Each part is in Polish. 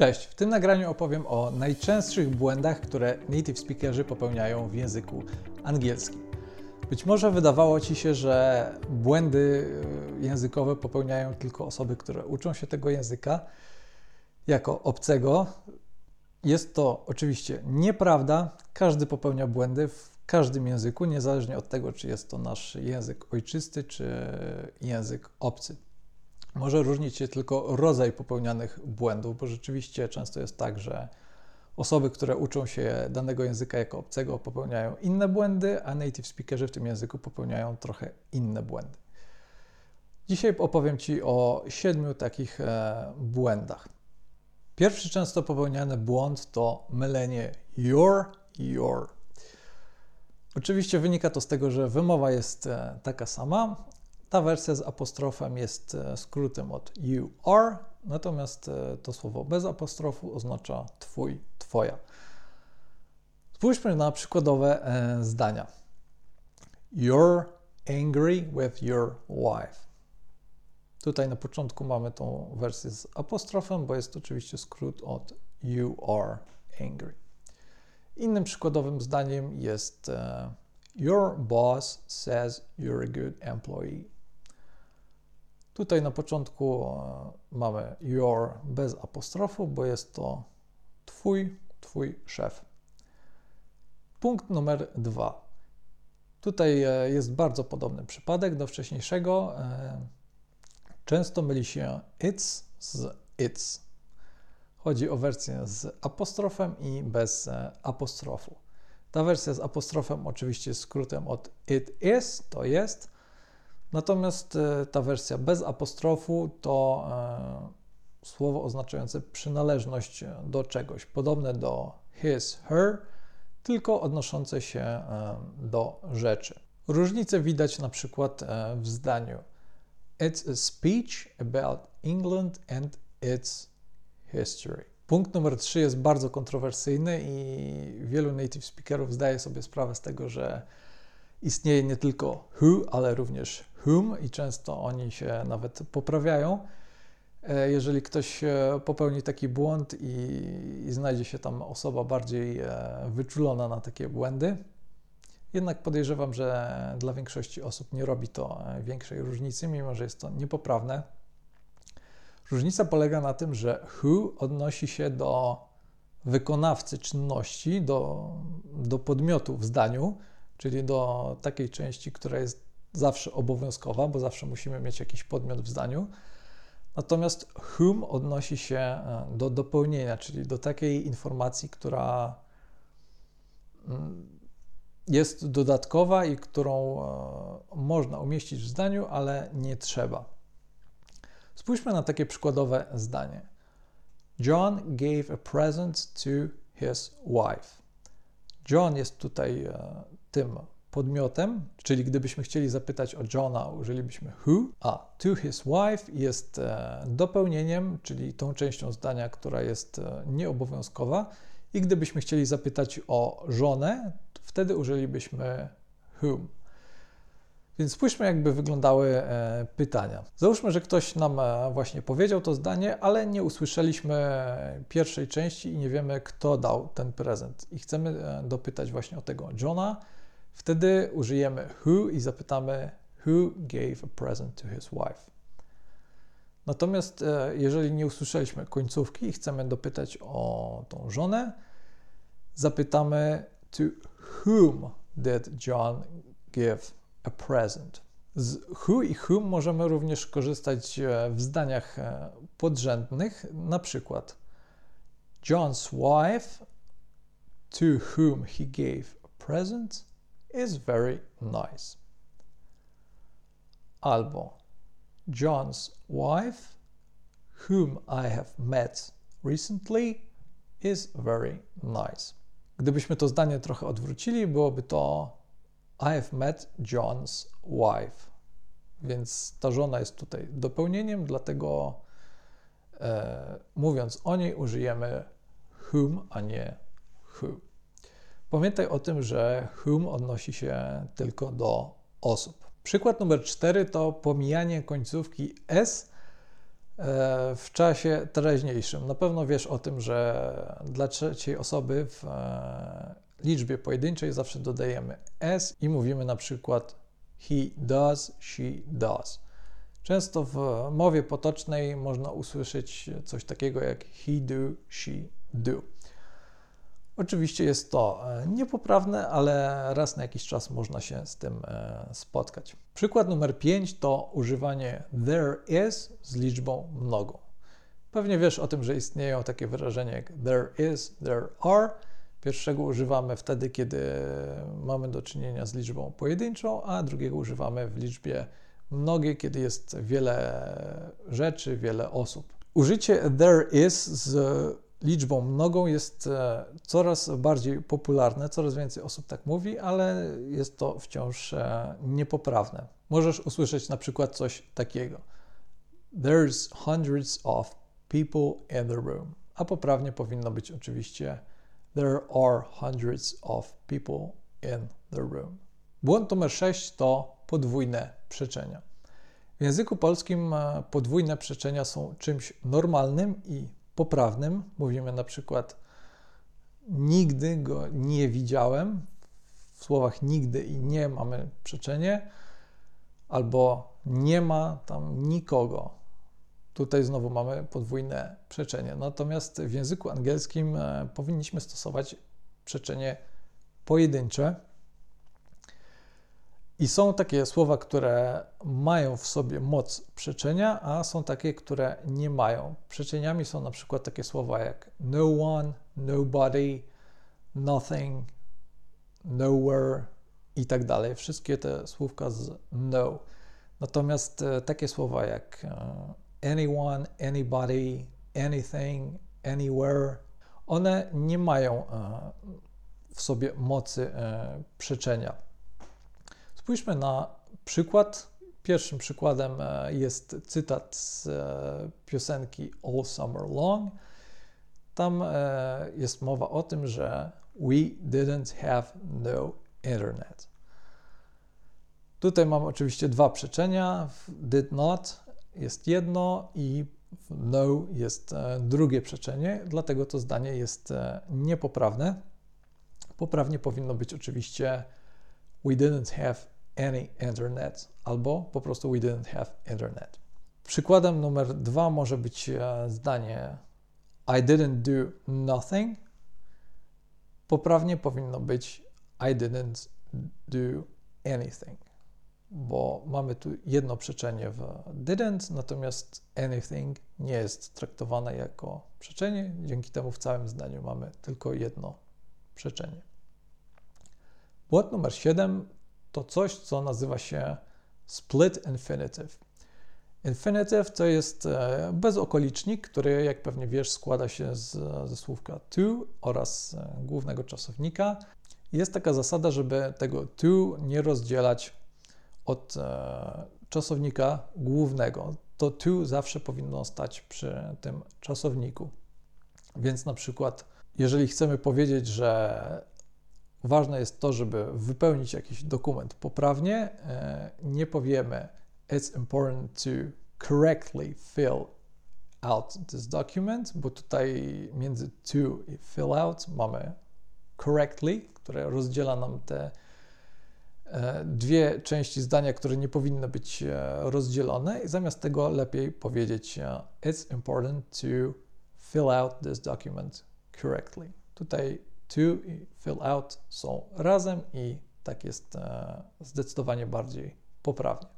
Cześć, w tym nagraniu opowiem o najczęstszych błędach, które native speakerzy popełniają w języku angielskim. Być może wydawało Ci się, że błędy y, językowe popełniają tylko osoby, które uczą się tego języka jako obcego. Jest to oczywiście nieprawda. Każdy popełnia błędy w każdym języku, niezależnie od tego, czy jest to nasz język ojczysty, czy język obcy. Może różnić się tylko rodzaj popełnianych błędów, bo rzeczywiście często jest tak, że osoby, które uczą się danego języka jako obcego, popełniają inne błędy, a native speakerzy w tym języku popełniają trochę inne błędy. Dzisiaj opowiem Ci o siedmiu takich e, błędach. Pierwszy często popełniany błąd to mylenie your i your. Oczywiście wynika to z tego, że wymowa jest e, taka sama, ta wersja z apostrofem jest e, skrótem od you are, natomiast e, to słowo bez apostrofu oznacza twój, twoja. Spójrzmy na przykładowe e, zdania. You're angry with your wife. Tutaj na początku mamy tą wersję z apostrofem, bo jest oczywiście skrót od you are angry. Innym przykładowym zdaniem jest Your boss says you're a good employee. Tutaj na początku e, mamy your bez apostrofu, bo jest to twój, twój szef. Punkt numer dwa. Tutaj e, jest bardzo podobny przypadek do wcześniejszego. E, często myli się it's z it's. Chodzi o wersję z apostrofem i bez apostrofu. Ta wersja z apostrofem oczywiście jest skrótem od it is, to jest, Natomiast e, ta wersja bez apostrofu to e, słowo oznaczające przynależność do czegoś, podobne do his, her, tylko odnoszące się e, do rzeczy. Różnice widać na przykład w zdaniu It's a speech about England and its history. Punkt numer 3 jest bardzo kontrowersyjny i wielu native speakerów zdaje sobie sprawę z tego, że istnieje nie tylko who, ale również i często oni się nawet poprawiają. E, jeżeli ktoś e, popełni taki błąd i, i znajdzie się tam osoba bardziej e, wyczulona na takie błędy, jednak podejrzewam, że dla większości osób nie robi to większej różnicy, mimo że jest to niepoprawne. Różnica polega na tym, że who odnosi się do wykonawcy czynności, do, do podmiotu w zdaniu, czyli do takiej części, która jest zawsze obowiązkowa, bo zawsze musimy mieć jakiś podmiot w zdaniu. Natomiast whom odnosi się e, do dopełnienia, czyli do takiej informacji, która mm, jest dodatkowa i którą e, można umieścić w zdaniu, ale nie trzeba. Spójrzmy na takie przykładowe zdanie. John gave a present to his wife. John jest tutaj e, tym podmiotem, czyli gdybyśmy chcieli zapytać o Johna, użylibyśmy who, a to his wife jest e, dopełnieniem, czyli tą częścią zdania, która jest e, nieobowiązkowa. I gdybyśmy chcieli zapytać o żonę, wtedy użylibyśmy whom. Więc spójrzmy, jakby wyglądały e, pytania. Załóżmy, że ktoś nam właśnie powiedział to zdanie, ale nie usłyszeliśmy pierwszej części i nie wiemy, kto dał ten prezent. I chcemy dopytać właśnie o tego Johna Wtedy użyjemy who i zapytamy who gave a present to his wife. Natomiast e, jeżeli nie usłyszeliśmy końcówki i chcemy dopytać o tą żonę, zapytamy to whom did John give a present. Z who i whom możemy również korzystać e, w zdaniach e, podrzędnych, na przykład John's wife to whom he gave a present is very nice. Albo John's wife, whom I have met recently, is very nice. Gdybyśmy to zdanie trochę odwrócili, byłoby to I have met John's wife. Więc ta żona jest tutaj dopełnieniem, dlatego e, mówiąc o niej użyjemy whom, a nie who. Pamiętaj o tym, że whom odnosi się tylko do osób. Przykład numer cztery to pomijanie końcówki s e, w czasie teraźniejszym. Na pewno wiesz o tym, że dla trzeciej osoby w e, liczbie pojedynczej zawsze dodajemy s i mówimy na przykład he does, she does. Często w mowie potocznej można usłyszeć coś takiego jak he do, she do. Oczywiście jest to e, niepoprawne, ale raz na jakiś czas można się z tym e, spotkać. Przykład numer 5 to używanie there is z liczbą mnogą. Pewnie wiesz o tym, że istnieją takie wyrażenia jak there is, there are. Pierwszego używamy wtedy, kiedy mamy do czynienia z liczbą pojedynczą, a drugiego używamy w liczbie mnogiej, kiedy jest wiele rzeczy, wiele osób. Użycie there is z liczbą mnogą jest e, coraz bardziej popularne, coraz więcej osób tak mówi, ale jest to wciąż e, niepoprawne. Możesz usłyszeć na przykład coś takiego: There's hundreds of people in the room. A poprawnie powinno być oczywiście There are hundreds of people in the room. Błąd numer 6 to podwójne przeczenia. W języku polskim e, podwójne przeczenia są czymś normalnym i poprawnym. Mówimy na przykład nigdy go nie widziałem. W słowach nigdy i nie mamy przeczenie, albo nie ma tam nikogo. Tutaj znowu mamy podwójne przeczenie. Natomiast w języku angielskim e, powinniśmy stosować przeczenie pojedyncze. I są takie słowa, które mają w sobie moc przeczenia, a są takie, które nie mają. Przeczeniami są na przykład takie słowa jak no one, nobody, nothing, nowhere i tak dalej. Wszystkie te słówka z no. Natomiast e, takie słowa jak e, anyone, anybody, anything, anywhere, one nie mają e, w sobie mocy przeczenia. Spójrzmy na przykład. Pierwszym przykładem e, jest cytat z e, piosenki All Summer Long. Tam e, jest mowa o tym, że we didn't have no internet. Tutaj mam oczywiście dwa przeczenia. Did not jest jedno i no jest drugie przeczenie, dlatego to zdanie jest niepoprawne. Poprawnie powinno być oczywiście we didn't have any internet albo po prostu we didn't have internet. Przykładem numer dwa może być e, zdanie I didn't do nothing. Poprawnie powinno być I didn't do anything, bo mamy tu jedno przeczenie w didn't, natomiast anything nie jest traktowane jako przeczenie. Dzięki temu w całym zdaniu mamy tylko jedno przeczenie. Błąd numer 7 to coś, co nazywa się split infinitive. Infinitive to jest e, bezokolicznik, który, jak pewnie wiesz, składa się z, ze słówka to oraz e, głównego czasownika. Jest taka zasada, żeby tego to nie rozdzielać od e, czasownika głównego. To to zawsze powinno stać przy tym czasowniku. Więc na przykład, jeżeli chcemy powiedzieć, że Ważne jest to, żeby wypełnić jakiś dokument poprawnie. E, nie powiemy it's important to correctly fill out this document, bo tutaj między to i fill out mamy correctly, które rozdziela nam te e, dwie części zdania, które nie powinny być e, rozdzielone i zamiast tego lepiej powiedzieć it's important to fill out this document correctly. Tutaj to i fill out są razem i tak jest e, zdecydowanie bardziej poprawnie.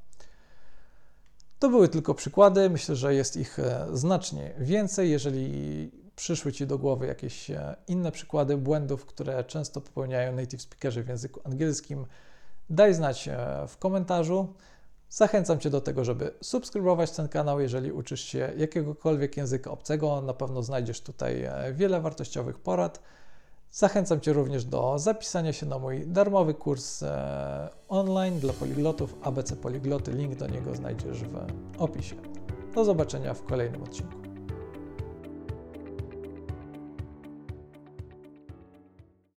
To były tylko przykłady. Myślę, że jest ich e, znacznie więcej. Jeżeli przyszły Ci do głowy jakieś e, inne przykłady błędów, które często popełniają native speakerzy w języku angielskim, daj znać w komentarzu. Zachęcam Cię do tego, żeby subskrybować ten kanał, jeżeli uczysz się jakiegokolwiek języka obcego. Na pewno znajdziesz tutaj wiele wartościowych porad. Zachęcam Cię również do zapisania się na mój darmowy kurs e, online dla poliglotów ABC Poligloty. Link do niego znajdziesz w opisie. Do zobaczenia w kolejnym odcinku.